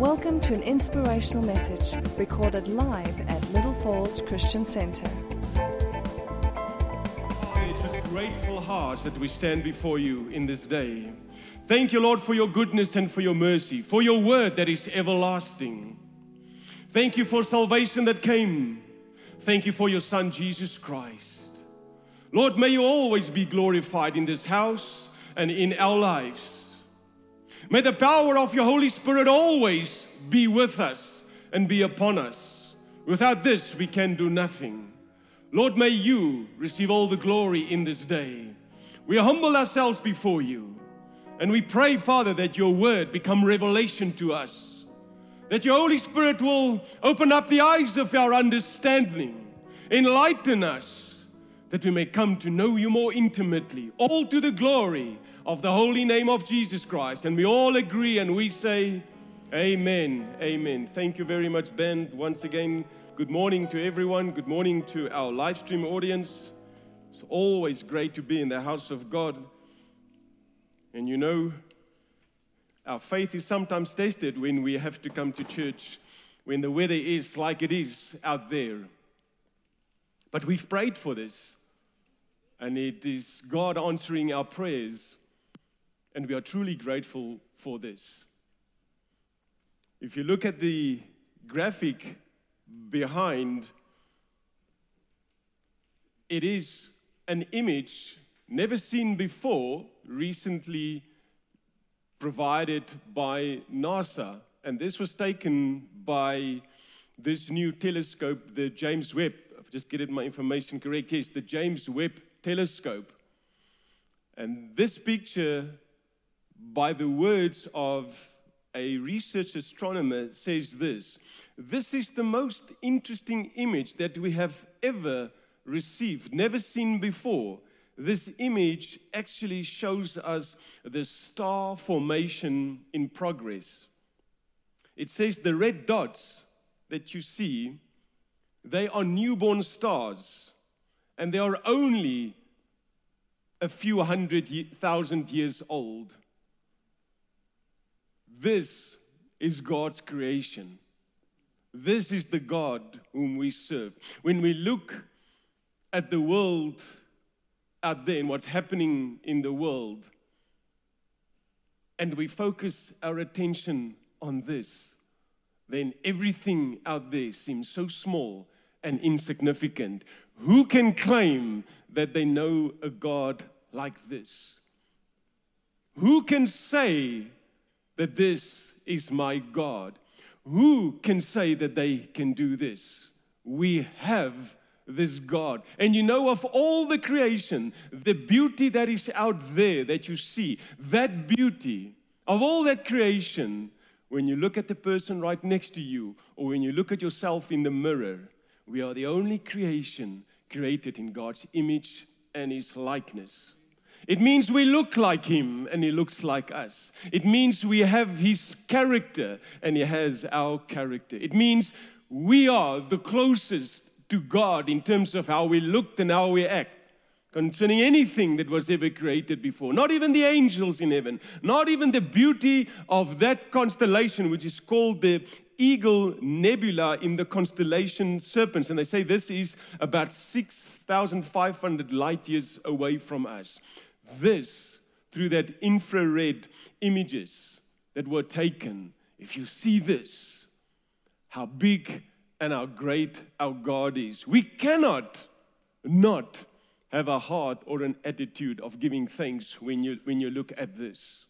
Welcome to an inspirational message recorded live at Little Falls Christian Center. It's with grateful hearts that we stand before you in this day. Thank you, Lord, for your goodness and for your mercy, for your word that is everlasting. Thank you for salvation that came. Thank you for your Son, Jesus Christ. Lord, may you always be glorified in this house and in our lives. May the power of your Holy Spirit always be with us and be upon us. Without this, we can do nothing. Lord, may you receive all the glory in this day. We humble ourselves before you and we pray, Father, that your word become revelation to us, that your Holy Spirit will open up the eyes of our understanding, enlighten us, that we may come to know you more intimately, all to the glory of the holy name of Jesus Christ. And we all agree and we say, Amen. Amen. Thank you very much, Ben. Once again, good morning to everyone. Good morning to our live stream audience. It's always great to be in the house of God. And you know, our faith is sometimes tested when we have to come to church, when the weather is like it is out there. But we've prayed for this, and it is God answering our prayers. And we are truly grateful for this. If you look at the graphic behind, it is an image never seen before, recently provided by NASA. And this was taken by this new telescope, the James Webb. I've just getting my information correct. Yes, the James Webb telescope. And this picture by the words of a research astronomer, says this This is the most interesting image that we have ever received, never seen before. This image actually shows us the star formation in progress. It says the red dots that you see, they are newborn stars, and they are only a few hundred thousand years old. This is God's creation. This is the God whom we serve. When we look at the world out there and what's happening in the world, and we focus our attention on this, then everything out there seems so small and insignificant. Who can claim that they know a God like this? Who can say that this is my God. Who can say that they can do this? We have this God. And you know, of all the creation, the beauty that is out there that you see, that beauty of all that creation, when you look at the person right next to you, or when you look at yourself in the mirror, we are the only creation created in God's image and His likeness. It means we look like him and he looks like us. It means we have his character and he has our character. It means we are the closest to God in terms of how we look and how we act concerning anything that was ever created before. Not even the angels in heaven, not even the beauty of that constellation, which is called the Eagle Nebula in the constellation Serpens. And they say this is about 6,500 light years away from us this through that infrared images that were taken. If you see this, how big and how great our God is, we cannot not have a heart or an attitude of giving thanks when you, when you look at this.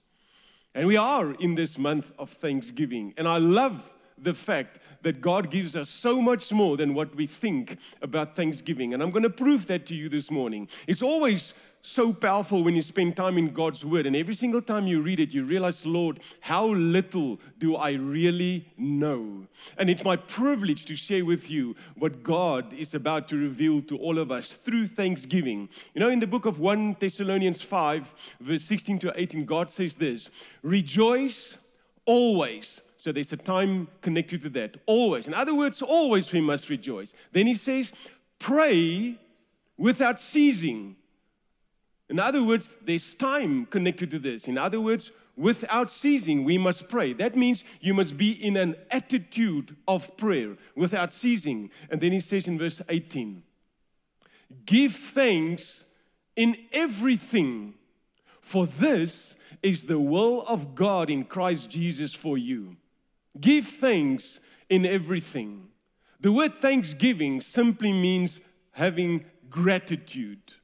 And we are in this month of Thanksgiving. And I love the fact that God gives us so much more than what we think about Thanksgiving. And I'm going to prove that to you this morning. It's always so powerful when you spend time in God's Word. And every single time you read it, you realize, Lord, how little do I really know? And it's my privilege to share with you what God is about to reveal to all of us through thanksgiving. You know, in the book of 1 Thessalonians 5, verse 16 to 18, God says this Rejoice always. So there's a time connected to that. Always. In other words, always we must rejoice. Then he says, Pray without ceasing. In other words, there's time connected to this. In other words, without ceasing we must pray. That means you must be in an attitude of prayer without ceasing. And then he says in verse 18, Give thanks in everything, for this is the will of God in Christ Jesus for you. Give thanks in everything. The word thanksgiving simply means having gratitude.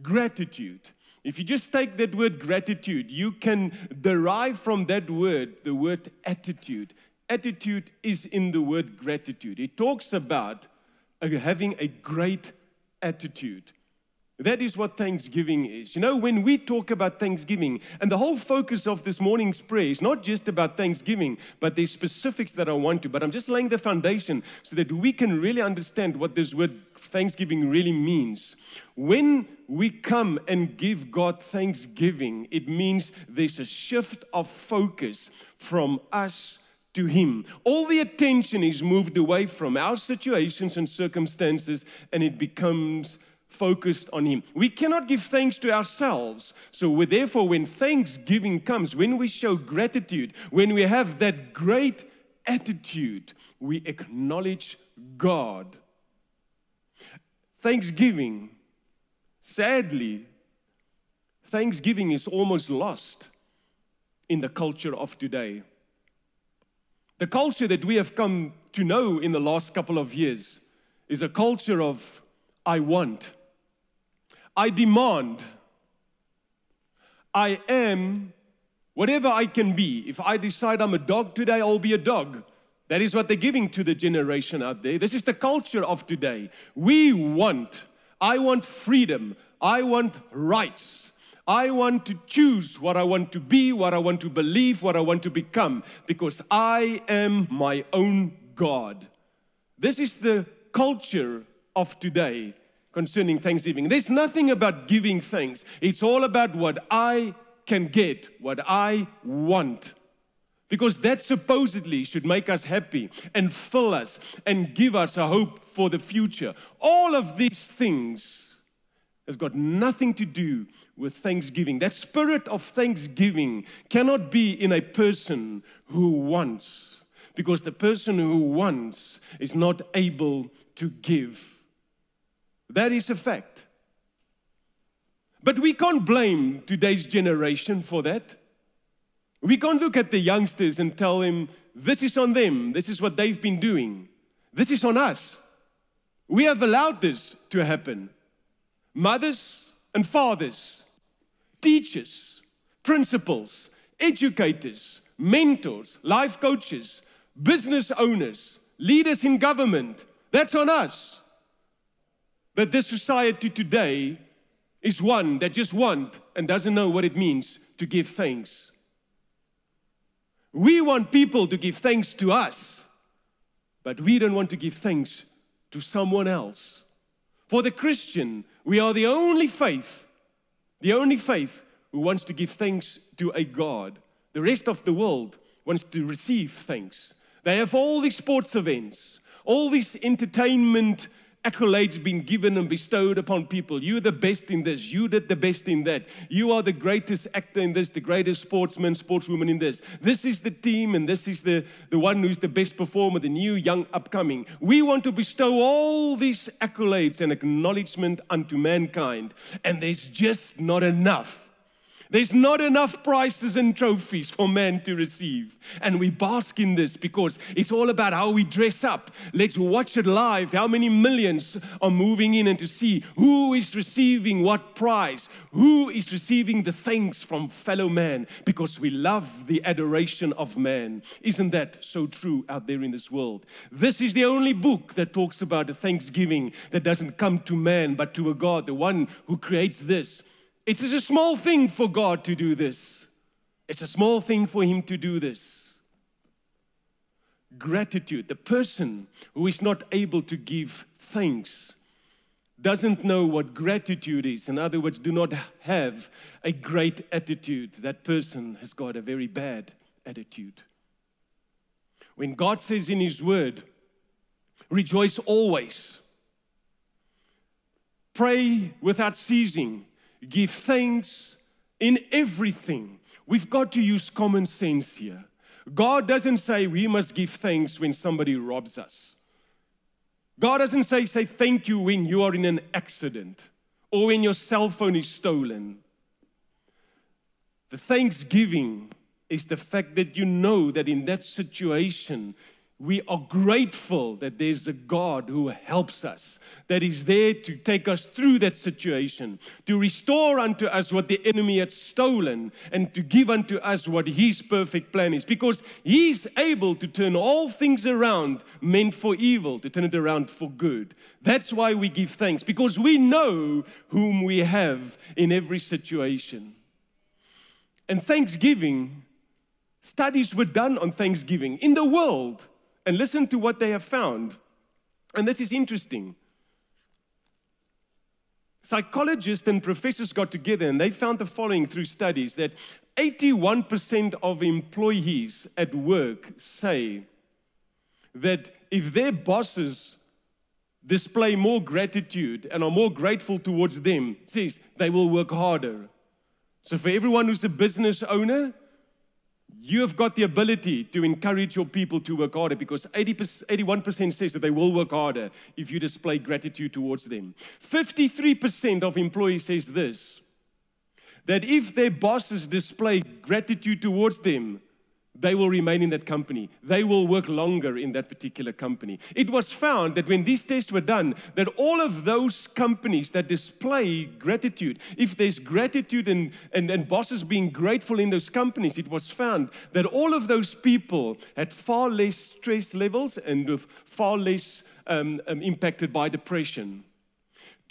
Gratitude. If you just take that word gratitude, you can derive from that word the word attitude. Attitude is in the word gratitude. It talks about having a great attitude. That is what Thanksgiving is. You know, when we talk about Thanksgiving, and the whole focus of this morning's prayer is not just about Thanksgiving, but there's specifics that I want to. But I'm just laying the foundation so that we can really understand what this word Thanksgiving really means. When we come and give God thanksgiving, it means there's a shift of focus from us to Him. All the attention is moved away from our situations and circumstances, and it becomes focused on Him. We cannot give thanks to ourselves. So, therefore, when thanksgiving comes, when we show gratitude, when we have that great attitude, we acknowledge God. Thanksgiving, sadly, thanksgiving is almost lost in the culture of today. The culture that we have come to know in the last couple of years is a culture of I want. I demand. I am whatever I can be. If I decide I'm a dog today, I'll be a dog. That is what they're giving to the generation out there. This is the culture of today. We want, I want freedom, I want rights. I want to choose what I want to be, what I want to believe, what I want to become, because I am my own God. This is the culture of today concerning Thanksgiving. There's nothing about giving thanks, it's all about what I can get, what I want. Because that supposedly should make us happy and fill us and give us a hope for the future. All of these things has got nothing to do with thanksgiving. That spirit of thanksgiving cannot be in a person who wants, because the person who wants is not able to give. That is a fact. But we can't blame today's generation for that. We can't look at the youngsters and tell them, this is on them, this is what they've been doing, this is on us. We have allowed this to happen. Mothers and fathers, teachers, principals, educators, mentors, life coaches, business owners, leaders in government, that's on us. But this society today is one that just want and doesn't know what it means to give thanks. We want people to give thanks to us, but we don't want to give thanks to someone else. For the Christian, we are the only faith, the only faith who wants to give thanks to a God. The rest of the world wants to receive thanks. They have all these sports events, all these entertainment accolades being given and bestowed upon people. You're the best in this. You did the best in that. You are the greatest actor in this, the greatest sportsman, sportswoman in this. This is the team, and this is the, the one who's the best performer, the new, young, upcoming. We want to bestow all these accolades and acknowledgement unto mankind, and there's just not enough there's not enough prizes and trophies for men to receive. And we bask in this because it's all about how we dress up. Let's watch it live. How many millions are moving in and to see who is receiving what prize, who is receiving the thanks from fellow man because we love the adoration of man. Isn't that so true out there in this world? This is the only book that talks about a thanksgiving that doesn't come to man but to a God, the one who creates this it is a small thing for God to do this. It's a small thing for Him to do this. Gratitude. The person who is not able to give thanks doesn't know what gratitude is. In other words, do not have a great attitude. That person has got a very bad attitude. When God says in His Word, rejoice always, pray without ceasing, give thanks In everything, we've got to use common sense here. God doesn't say we must give thanks when somebody robs us. God doesn't say, say thank you when you are in an accident or when your cell phone is stolen. The thanksgiving is the fact that you know that in that situation, we are grateful that there's a God who helps us, that is there to take us through that situation, to restore unto us what the enemy had stolen, and to give unto us what his perfect plan is. Because he's able to turn all things around meant for evil, to turn it around for good. That's why we give thanks, because we know whom we have in every situation. And thanksgiving, studies were done on thanksgiving in the world and listen to what they have found. And this is interesting. Psychologists and professors got together and they found the following through studies that 81% of employees at work say that if their bosses display more gratitude and are more grateful towards them, says they will work harder. So for everyone who's a business owner, you have got the ability to encourage your people to work harder because 80 81% says that they will work harder if you display gratitude towards them. 53% of employees says this that if their bosses display gratitude towards them, they will remain in that company. They will work longer in that particular company. It was found that when these tests were done, that all of those companies that display gratitude, if there's gratitude and, and, and bosses being grateful in those companies, it was found that all of those people had far less stress levels and far less um, um, impacted by depression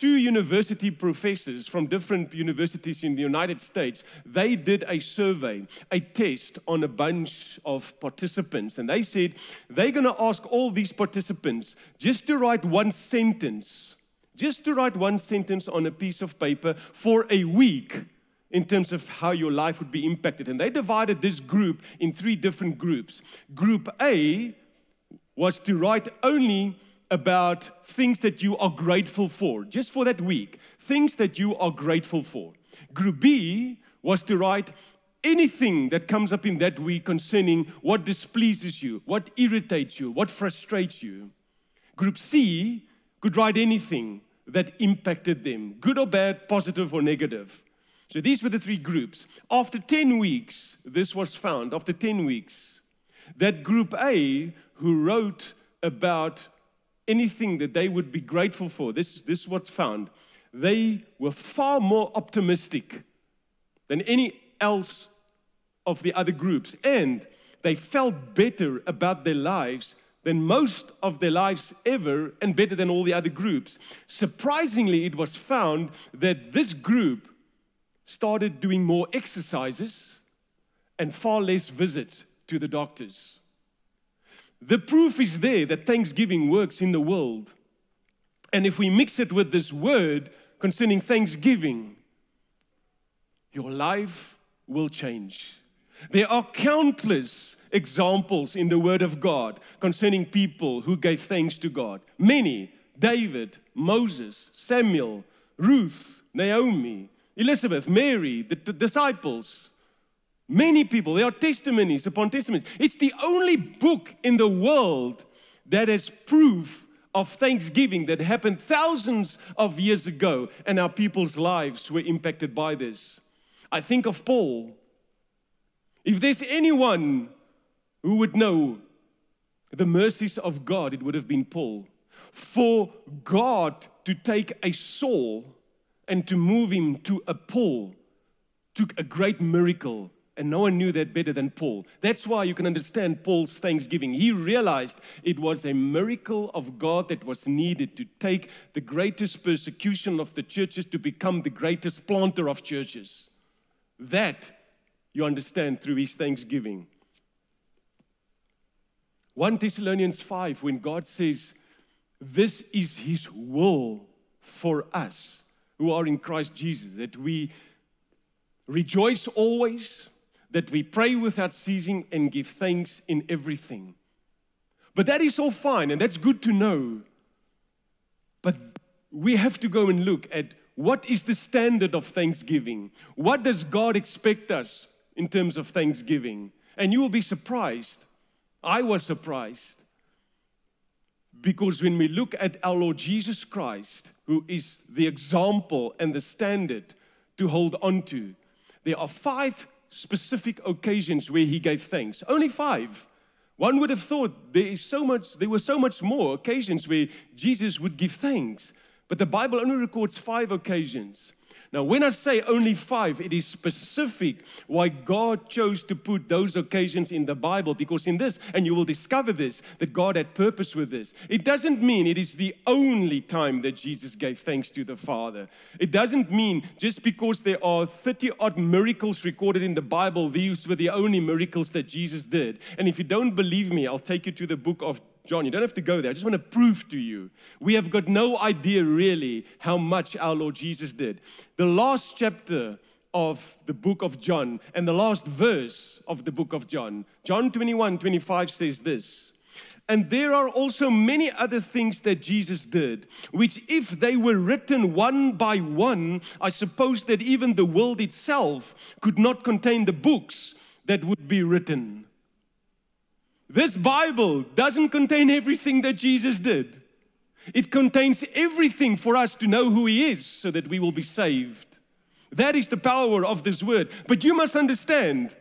two university professors from different universities in the United States, they did a survey, a test on a bunch of participants. And they said they're going to ask all these participants just to write one sentence, just to write one sentence on a piece of paper for a week in terms of how your life would be impacted. And they divided this group in three different groups. Group A was to write only about things that you are grateful for, just for that week, things that you are grateful for. Group B was to write anything that comes up in that week concerning what displeases you, what irritates you, what frustrates you. Group C could write anything that impacted them, good or bad, positive or negative. So these were the three groups. After 10 weeks, this was found, after 10 weeks, that group A, who wrote about anything that they would be grateful for, this, this is what's found. They were far more optimistic than any else of the other groups. And they felt better about their lives than most of their lives ever and better than all the other groups. Surprisingly, it was found that this group started doing more exercises and far less visits to the doctors. The proof is there that thanksgiving works in the world. And if we mix it with this word concerning thanksgiving, your life will change. There are countless examples in the Word of God concerning people who gave thanks to God. Many David, Moses, Samuel, Ruth, Naomi, Elizabeth, Mary, the t- disciples. Many people, there are testimonies upon testimonies. It's the only book in the world that has proof of thanksgiving that happened thousands of years ago, and our people's lives were impacted by this. I think of Paul. If there's anyone who would know the mercies of God, it would have been Paul. For God to take a Saul and to move him to a Paul took a great miracle and no one knew that better than Paul. That's why you can understand Paul's thanksgiving. He realized it was a miracle of God that was needed to take the greatest persecution of the churches to become the greatest planter of churches. That you understand through his thanksgiving. 1 Thessalonians 5, when God says, This is his will for us who are in Christ Jesus, that we rejoice always that we pray without ceasing and give thanks in everything. But that is all fine and that's good to know. But we have to go and look at what is the standard of thanksgiving? What does God expect us in terms of thanksgiving? And you will be surprised. I was surprised. Because when we look at our Lord Jesus Christ, who is the example and the standard to hold on to, there are five specific occasions where he gave thanks. Only five. One would have thought there is so much, there were so much more occasions where Jesus would give thanks. But the Bible only records five occasions. Now, when I say only five, it is specific why God chose to put those occasions in the Bible. Because in this, and you will discover this, that God had purpose with this. It doesn't mean it is the only time that Jesus gave thanks to the Father. It doesn't mean just because there are 30 odd miracles recorded in the Bible, these were the only miracles that Jesus did. And if you don't believe me, I'll take you to the book of John, you don't have to go there. I just want to prove to you. We have got no idea really how much our Lord Jesus did. The last chapter of the book of John and the last verse of the book of John, John 21 25 says this. And there are also many other things that Jesus did, which, if they were written one by one, I suppose that even the world itself could not contain the books that would be written. This Bible doesn't contain everything that Jesus did. It contains everything for us to know who He is so that we will be saved. That is the power of this word. But you must understand,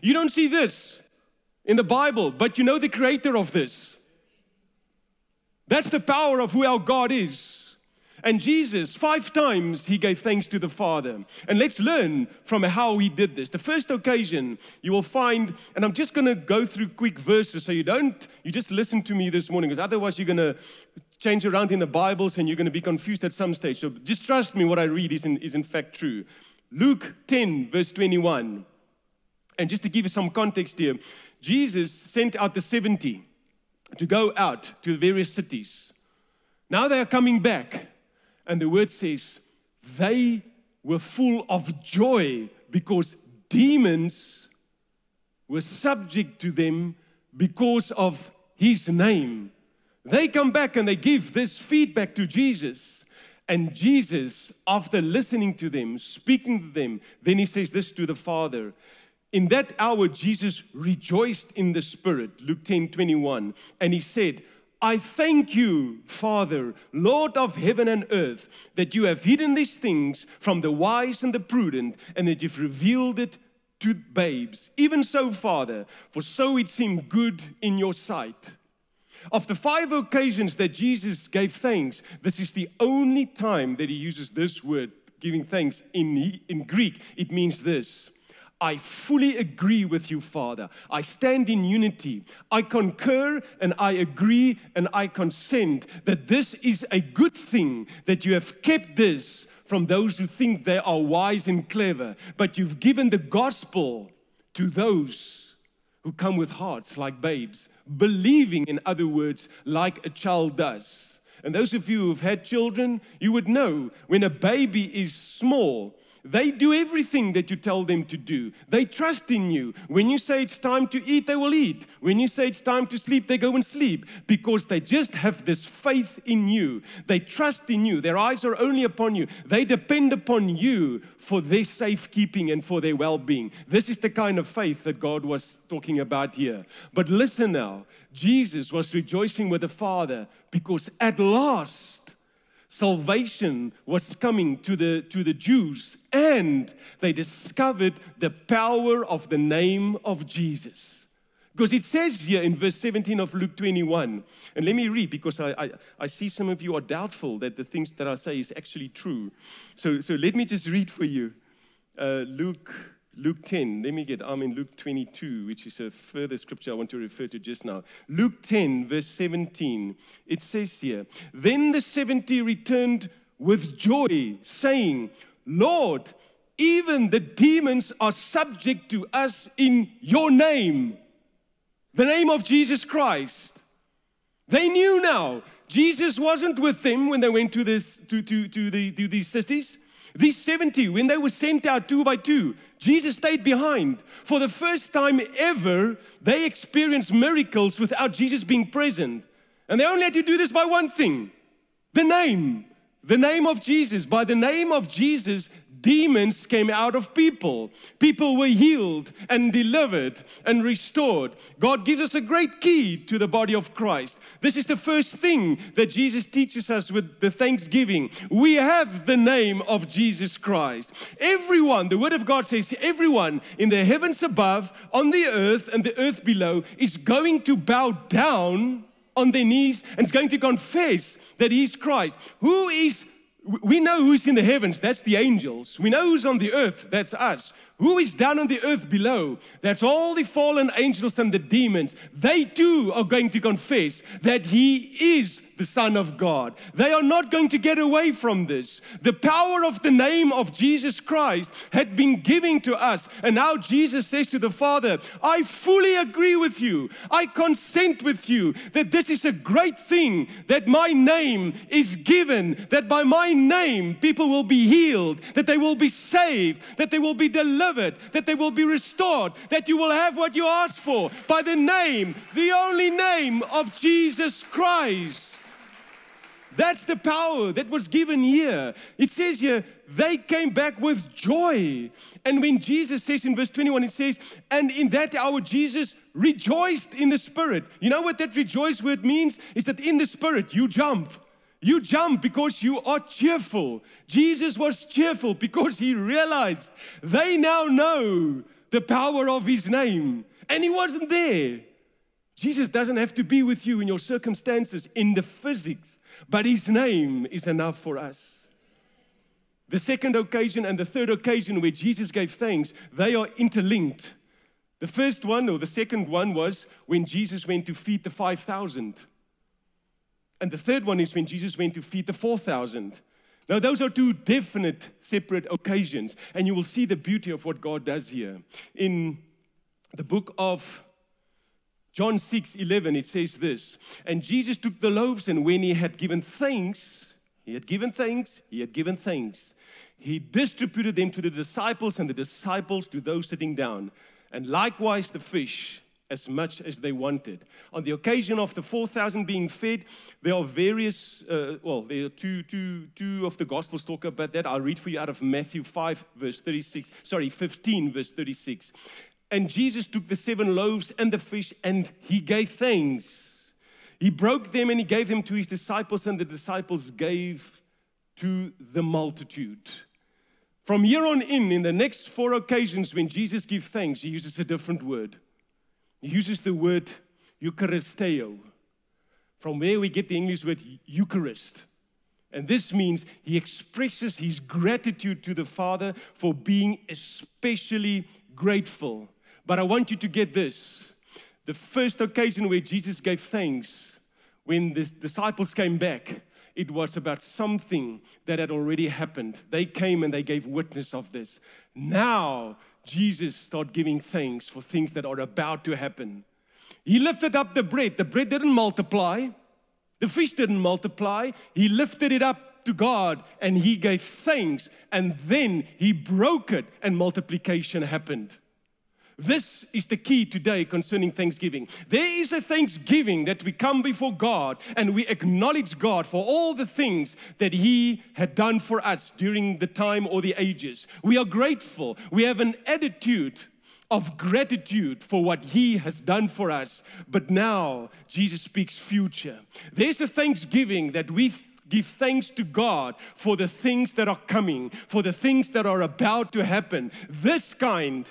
you don't see this in the Bible, but you know the creator of this. That's the power of who our God is. And Jesus, five times, he gave thanks to the Father. And let's learn from how he did this. The first occasion you will find, and I'm just going to go through quick verses so you don't, you just listen to me this morning, because otherwise you're going to change around in the Bibles and you're going to be confused at some stage. So just trust me, what I read is in, is in fact true. Luke 10, verse 21. And just to give you some context here, Jesus sent out the 70 to go out to the various cities. Now they are coming back. And the word says, they were full of joy because demons were subject to them because of his name. They come back and they give this feedback to Jesus. And Jesus, after listening to them, speaking to them, then he says this to the Father. In that hour, Jesus rejoiced in the Spirit, Luke 10 21, and he said, I thank you, Father, Lord of heaven and earth, that you have hidden these things from the wise and the prudent, and that you've revealed it to babes. Even so, Father, for so it seemed good in your sight. Of the five occasions that Jesus gave thanks, this is the only time that he uses this word, giving thanks. In, in Greek, it means this I fully agree with you, Father. I stand in unity. I concur and I agree and I consent that this is a good thing that you have kept this from those who think they are wise and clever, but you've given the gospel to those who come with hearts like babes, believing, in other words, like a child does. And those of you who've had children, you would know when a baby is small, they do everything that you tell them to do. They trust in you. When you say it's time to eat, they will eat. When you say it's time to sleep, they go and sleep because they just have this faith in you. They trust in you. Their eyes are only upon you. They depend upon you for their safekeeping and for their well being. This is the kind of faith that God was talking about here. But listen now Jesus was rejoicing with the Father because at last, salvation was coming to the, to the Jews, and they discovered the power of the name of Jesus. Because it says here in verse 17 of Luke 21, and let me read because I, I, I, see some of you are doubtful that the things that I say is actually true. So, so let me just read for you. Uh, Luke Luke 10, let me get, I'm in Luke 22, which is a further scripture I want to refer to just now. Luke 10, verse 17, it says here, Then the 70 returned with joy, saying, Lord, even the demons are subject to us in your name, the name of Jesus Christ. They knew now. Jesus wasn't with them when they went to, this, to, to, to, the, to these cities. These 70, when they were sent out two by two, Jesus stayed behind. For the first time ever, they experienced miracles without Jesus being present. And they only had to do this by one thing the name. The name of Jesus. By the name of Jesus, demons came out of people. People were healed and delivered and restored. God gives us a great key to the body of Christ. This is the first thing that Jesus teaches us with the thanksgiving. We have the name of Jesus Christ. Everyone, the Word of God says, everyone in the heavens above, on the earth, and the earth below is going to bow down on their knees and is going to confess that He's Christ. Who is we know who's in the heavens, that's the angels. We know who's on the earth, that's us. Who is down on the earth below? That's all the fallen angels and the demons. They too are going to confess that He is the Son of God. They are not going to get away from this. The power of the name of Jesus Christ had been given to us. And now Jesus says to the Father, I fully agree with you. I consent with you that this is a great thing that my name is given, that by my name people will be healed, that they will be saved, that they will be delivered, that they will be restored, that you will have what you ask for by the name, the only name of Jesus Christ. That's the power that was given here. It says here, they came back with joy. And when Jesus says in verse 21, it says, and in that hour Jesus rejoiced in the Spirit. You know what that rejoice word means? Is that in the Spirit you jump. You jump because you are cheerful. Jesus was cheerful because he realized they now know the power of his name. And he wasn't there. Jesus doesn't have to be with you in your circumstances, in the physics but his name is enough for us. The second occasion and the third occasion where Jesus gave thanks, they are interlinked. The first one or the second one was when Jesus went to feed the 5,000. And the third one is when Jesus went to feed the 4,000. Now, those are two definite, separate occasions, and you will see the beauty of what God does here. In the book of John 6 11, it says this And Jesus took the loaves, and when he had given thanks, he had given thanks, he had given thanks, he distributed them to the disciples, and the disciples to those sitting down, and likewise the fish. As much as they wanted. On the occasion of the 4,000 being fed, there are various, uh, well, there are two, two, two of the Gospels talk about that. I'll read for you out of Matthew 5, verse 36, sorry, 15, verse 36. And Jesus took the seven loaves and the fish and he gave thanks. He broke them and he gave them to his disciples, and the disciples gave to the multitude. From here on in, in the next four occasions when Jesus gives thanks, he uses a different word. He uses the word Eucharisteo, from where we get the English word Eucharist. And this means he expresses his gratitude to the Father for being especially grateful but I want you to get this. The first occasion where Jesus gave thanks, when the disciples came back, it was about something that had already happened. They came and they gave witness of this. Now, Jesus started giving thanks for things that are about to happen. He lifted up the bread. The bread didn't multiply, the fish didn't multiply. He lifted it up to God and he gave thanks, and then he broke it, and multiplication happened. This is the key today concerning Thanksgiving. There is a Thanksgiving that we come before God and we acknowledge God for all the things that He had done for us during the time or the ages. We are grateful. We have an attitude of gratitude for what He has done for us. But now Jesus speaks future. There's a Thanksgiving that we give thanks to God for the things that are coming, for the things that are about to happen. This kind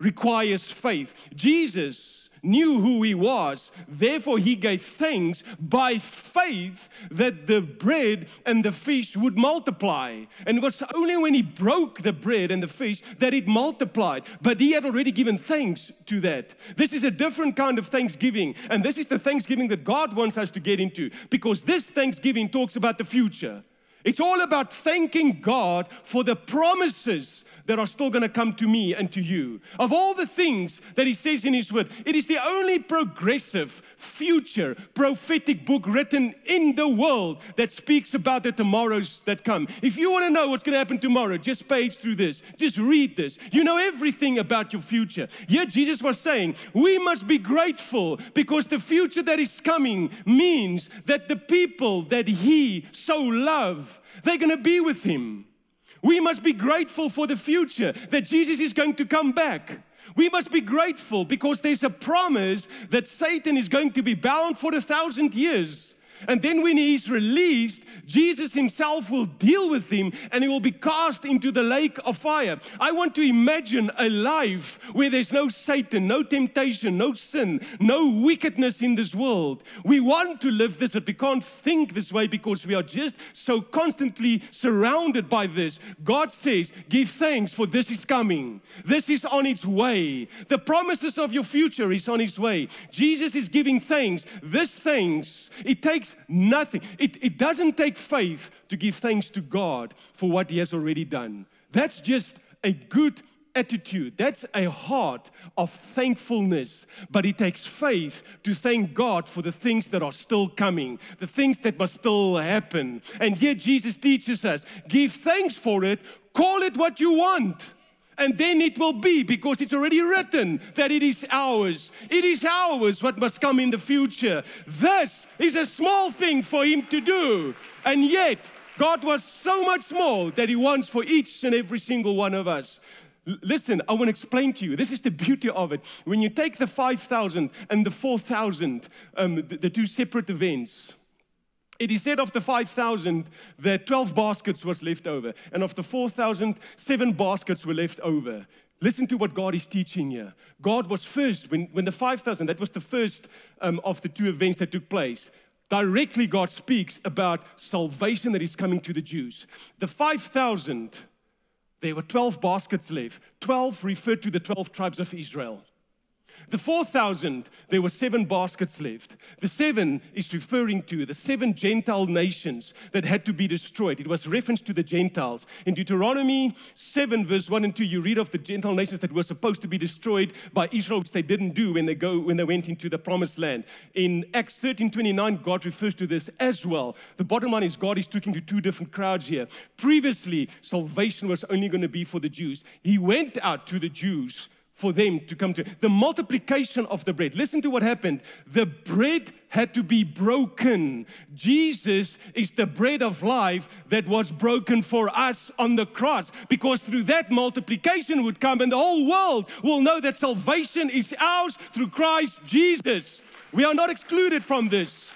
requires faith. Jesus knew who he was, therefore, he gave thanks by faith that the bread and the fish would multiply. And it was only when he broke the bread and the fish that it multiplied. But he had already given thanks to that. This is a different kind of thanksgiving, and this is the thanksgiving that God wants us to get into because this thanksgiving talks about the future. It's all about thanking God for the promises that are still going to come to me and to you. Of all the things that he says in his word, it is the only progressive, future, prophetic book written in the world that speaks about the tomorrows that come. If you want to know what's going to happen tomorrow, just page through this, just read this. You know everything about your future. Yet Jesus was saying, we must be grateful because the future that is coming means that the people that he so loved They're going to be with him. We must be grateful for the future that Jesus is going to come back. We must be grateful because there's a promise that Satan is going to be bound for a thousand years. And then when he is released, Jesus himself will deal with him and he will be cast into the lake of fire. I want to imagine a life where there's no Satan, no temptation, no sin, no wickedness in this world. We want to live this, but we can't think this way because we are just so constantly surrounded by this. God says, Give thanks for this is coming. This is on its way. The promises of your future is on its way. Jesus is giving thanks. This thanks, it takes nothing. It, it doesn't take faith to give thanks to God for what He has already done. That's just a good attitude. That's a heart of thankfulness. But it takes faith to thank God for the things that are still coming, the things that must still happen. And yet Jesus teaches us give thanks for it, call it what you want and then it will be because it's already written that it is ours. It is ours what must come in the future. This is a small thing for him to do, and yet God was so much more that he wants for each and every single one of us. Listen, I want to explain to you. This is the beauty of it. When you take the 5,000 and the 4,000, um, the, the two separate events, it is said of the 5,000 that 12 baskets was left over, and of the 4,000, seven baskets were left over. Listen to what God is teaching here. God was first, when, when the 5,000, that was the first um, of the two events that took place. Directly, God speaks about salvation that is coming to the Jews. The 5,000, there were 12 baskets left. 12 referred to the 12 tribes of Israel. The 4,000, there were seven baskets left. The seven is referring to the seven Gentile nations that had to be destroyed. It was reference to the Gentiles. In Deuteronomy 7, verse 1 and 2, you read of the Gentile nations that were supposed to be destroyed by Israel, which they didn't do when they, go, when they went into the promised land. In Acts 13 29, God refers to this as well. The bottom line is God is talking to two different crowds here. Previously, salvation was only going to be for the Jews. He went out to the Jews for them to come to. The multiplication of the bread. Listen to what happened. The bread had to be broken. Jesus is the bread of life that was broken for us on the cross because through that multiplication would come and the whole world will know that salvation is ours through Christ Jesus. We are not excluded from this.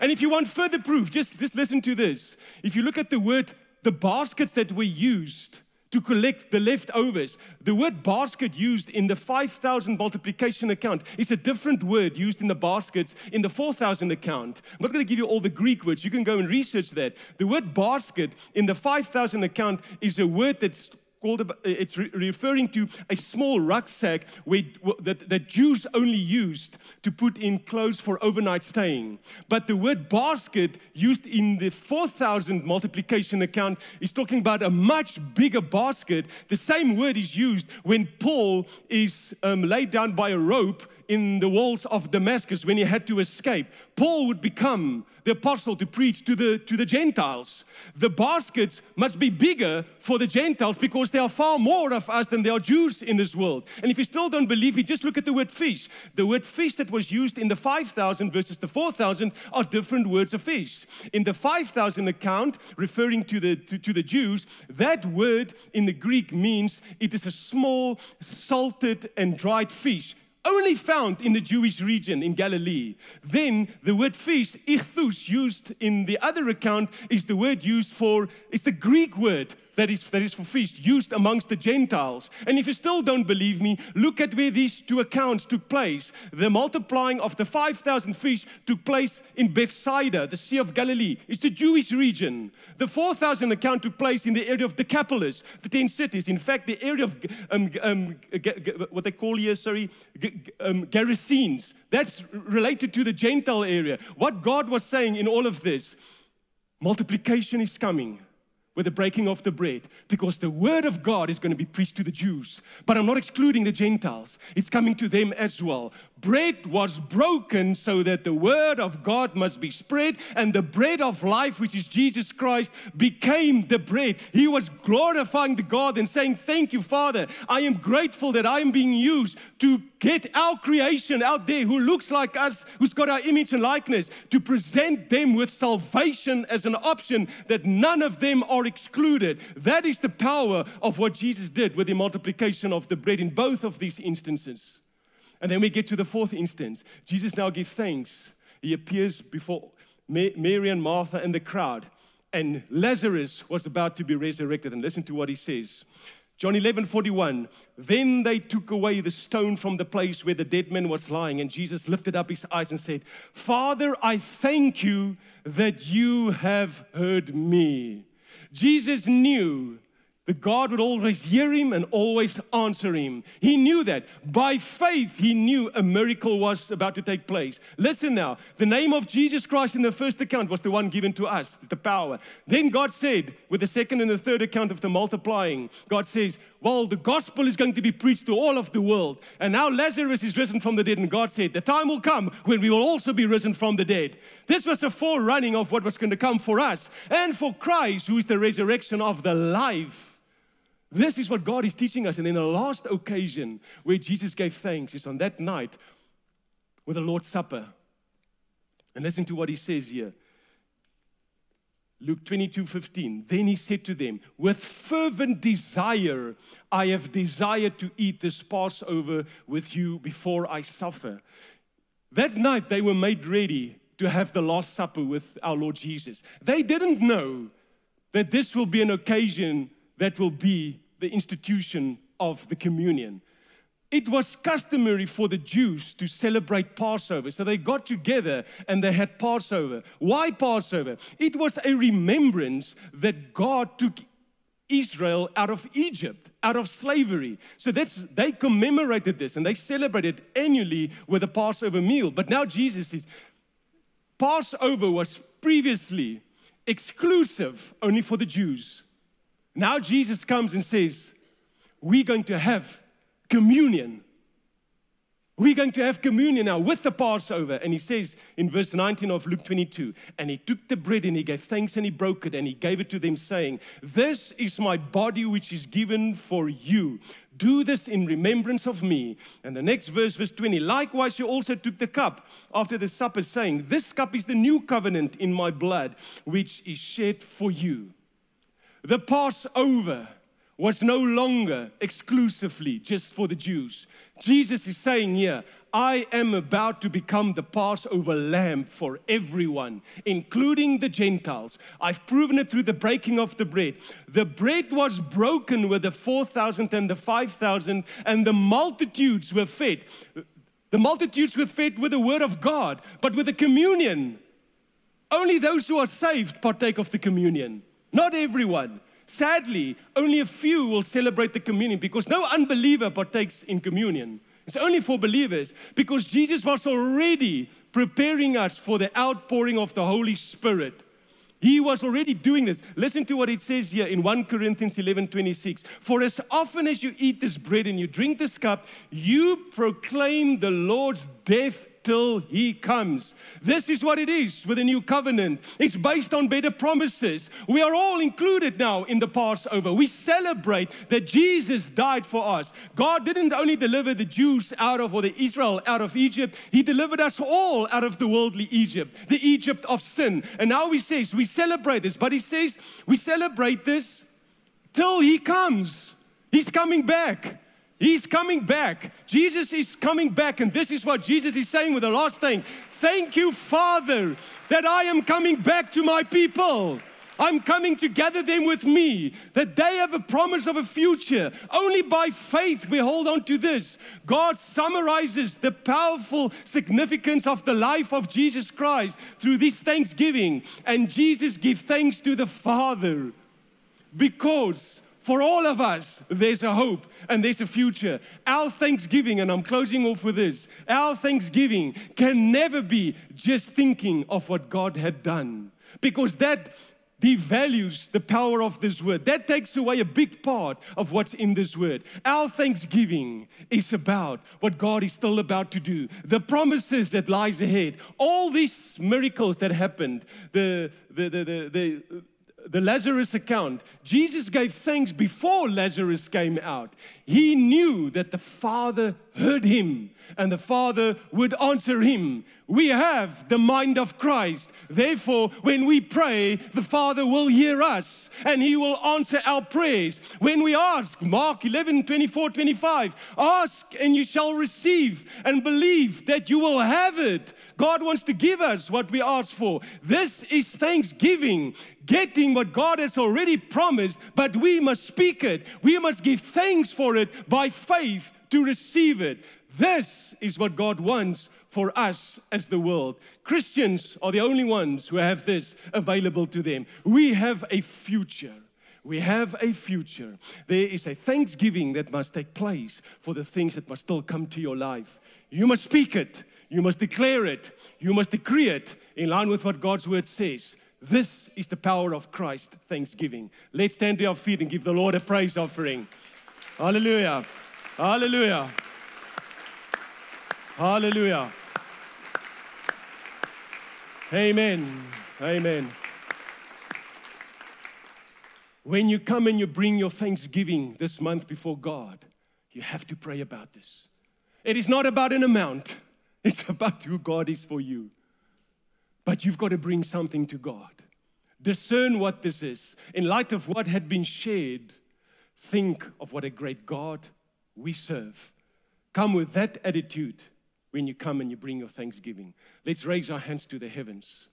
And if you want further proof, just, just listen to this. If you look at the word, the baskets that were used, to collect the leftovers. The word basket used in the 5,000 multiplication account is a different word used in the baskets in the 4,000 account. I'm not going to give you all the Greek words. You can go and research that. The word basket in the 5,000 account is a word that's called, it's re- referring to a small rucksack where, that, that Jews only used to put in clothes for overnight staying. But the word basket used in the 4,000 multiplication account is talking about a much bigger basket. The same word is used when Paul is um, laid down by a rope in the walls of Damascus when he had to escape. Paul would become the apostle to preach to the, to the Gentiles. The baskets must be bigger for the Gentiles because there are far more of us than there are Jews in this world. And if you still don't believe me, just look at the word fish. The word fish that was used in the 5,000 versus the 4,000 are different words of fish. In the 5,000 account, referring to the, to, to the Jews, that word in the Greek means it is a small, salted, and dried fish only found in the Jewish region in Galilee. Then the word fish, ichthus, used in the other account, is the word used for, it's the Greek word that is, that is for feast used amongst the Gentiles. And if you still don't believe me, look at where these two accounts took place. The multiplying of the 5,000 fish took place in Bethsaida, the Sea of Galilee. It's the Jewish region. The 4,000 account took place in the area of Decapolis, the 10 cities. In fact, the area of um, um, what they call here, sorry, um, Gerasenes. That's related to the Gentile area. What God was saying in all of this, multiplication is coming with the breaking of the bread because the word of God is going to be preached to the Jews. But I'm not excluding the Gentiles, it's coming to them as well. Bread was broken so that the word of God must be spread, and the bread of life, which is Jesus Christ, became the bread. He was glorifying the God and saying, Thank you, Father. I am grateful that I am being used to get our creation out there who looks like us, who's got our image and likeness, to present them with salvation as an option that none of them are excluded. That is the power of what Jesus did with the multiplication of the bread in both of these instances. And then we get to the fourth instance. Jesus now gives thanks. He appears before Mary and Martha and the crowd. And Lazarus was about to be resurrected. And listen to what he says. John 11, 41. Then they took away the stone from the place where the dead man was lying. And Jesus lifted up his eyes and said, Father, I thank you that you have heard me. Jesus knew that God would always hear him and always answer him. He knew that. By faith, he knew a miracle was about to take place. Listen now, the name of Jesus Christ in the first account was the one given to us, the power. Then God said, with the second and the third account of the multiplying, God says, Well, the gospel is going to be preached to all of the world. And now Lazarus is risen from the dead, and God said, The time will come when we will also be risen from the dead. This was a forerunning of what was going to come for us and for Christ, who is the resurrection of the life. This is what God is teaching us. And then the last occasion where Jesus gave thanks is on that night with the Lord's Supper. And listen to what he says here. Luke 22 15. Then he said to them, With fervent desire, I have desired to eat this Passover with you before I suffer. That night, they were made ready to have the Last Supper with our Lord Jesus. They didn't know that this will be an occasion that will be the institution of the communion. It was customary for the Jews to celebrate Passover. So they got together and they had Passover. Why Passover? It was a remembrance that God took Israel out of Egypt, out of slavery. So that's they commemorated this and they celebrated annually with a Passover meal. But now Jesus is Passover was previously exclusive only for the Jews. Now Jesus comes and says, We're going to have communion. We're going to have communion now with the Passover. And he says in verse 19 of Luke 22 And he took the bread and he gave thanks and he broke it and he gave it to them, saying, This is my body which is given for you. Do this in remembrance of me. And the next verse, verse 20 Likewise, you also took the cup after the supper, saying, This cup is the new covenant in my blood, which is shed for you. The Passover was no longer exclusively just for the Jews. Jesus is saying here, I am about to become the Passover lamb for everyone, including the Gentiles. I've proven it through the breaking of the bread. The bread was broken with the 4,000 and the 5,000, and the multitudes were fed. The multitudes were fed with the word of God, but with the communion. Only those who are saved partake of the communion. Not everyone. Sadly, only a few will celebrate the communion because no unbeliever partakes in communion. It's only for believers because Jesus was already preparing us for the outpouring of the Holy Spirit. He was already doing this. Listen to what it says here in 1 Corinthians 11 26. For as often as you eat this bread and you drink this cup, you proclaim the Lord's death till he comes. This is what it is with the new covenant. It's based on better promises. We are all included now in the Passover. We celebrate that Jesus died for us. God didn't only deliver the Jews out of, or the Israel out of Egypt, He delivered us all out of the worldly Egypt, the Egypt of sin. And now He says, we celebrate this, but He says, we celebrate this till He comes. He's coming back. He's coming back. Jesus is coming back. And this is what Jesus is saying with the last thing. Thank you, Father, that I am coming back to my people. I'm coming to gather them with me, that they have a promise of a future. Only by faith we hold on to this. God summarizes the powerful significance of the life of Jesus Christ through this thanksgiving. And Jesus gives thanks to the Father because for all of us, there's a hope and there's a future. Our thanksgiving, and I'm closing off with this our thanksgiving can never be just thinking of what God had done, because that devalues the power of this word. That takes away a big part of what's in this word. Our thanksgiving is about what God is still about to do, the promises that lies ahead, all these miracles that happened, the the the the, the the Lazarus account, Jesus gave thanks before Lazarus came out. He knew that the Father heard him and the Father would answer him. We have the mind of Christ. Therefore, when we pray, the Father will hear us and he will answer our prayers. When we ask, Mark 11 24 25, ask and you shall receive and believe that you will have it. God wants to give us what we ask for. This is thanksgiving, getting what God has already promised, but we must speak it. We must give thanks for it by faith to receive it. This is what God wants for us as the world. Christians are the only ones who have this available to them. We have a future. We have a future. There is a thanksgiving that must take place for the things that must still come to your life. You must speak it, you must declare it, you must decree it in line with what God's word says. This is the power of Christ, thanksgiving. Let's stand to our feet and give the Lord a praise offering. Hallelujah. Hallelujah. Hallelujah. Amen. Amen. When you come and you bring your thanksgiving this month before God, you have to pray about this. It is not about an amount, it's about who God is for you. But you've got to bring something to God. Discern what this is. In light of what had been shared, think of what a great God we serve. Come with that attitude when you come and you bring your thanksgiving. Let's raise our hands to the heavens.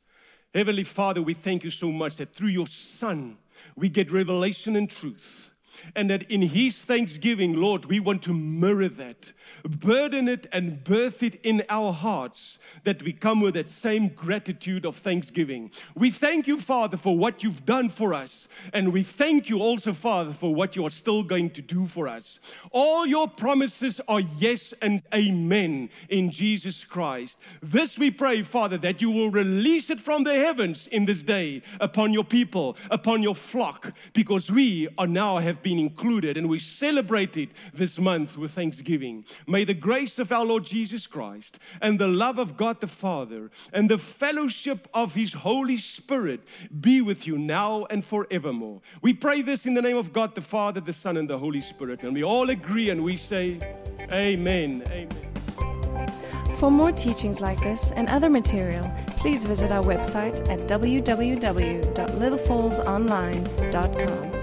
Heavenly Father, we thank you so much that through your Son, we get revelation and truth. And that in His thanksgiving, Lord, we want to mirror that, burden it, and birth it in our hearts, that we come with that same gratitude of thanksgiving. We thank you, Father, for what you've done for us. And we thank you also, Father, for what you are still going to do for us. All your promises are yes and amen in Jesus Christ. This we pray, Father, that you will release it from the heavens in this day upon your people, upon your flock, because we are now have been included and we celebrate it this month with thanksgiving. May the grace of our Lord Jesus Christ and the love of God the Father and the fellowship of His Holy Spirit be with you now and forevermore. We pray this in the name of God the Father, the Son, and the Holy Spirit. And we all agree and we say, Amen. Amen. For more teachings like this and other material, please visit our website at www.littlefallsonline.com.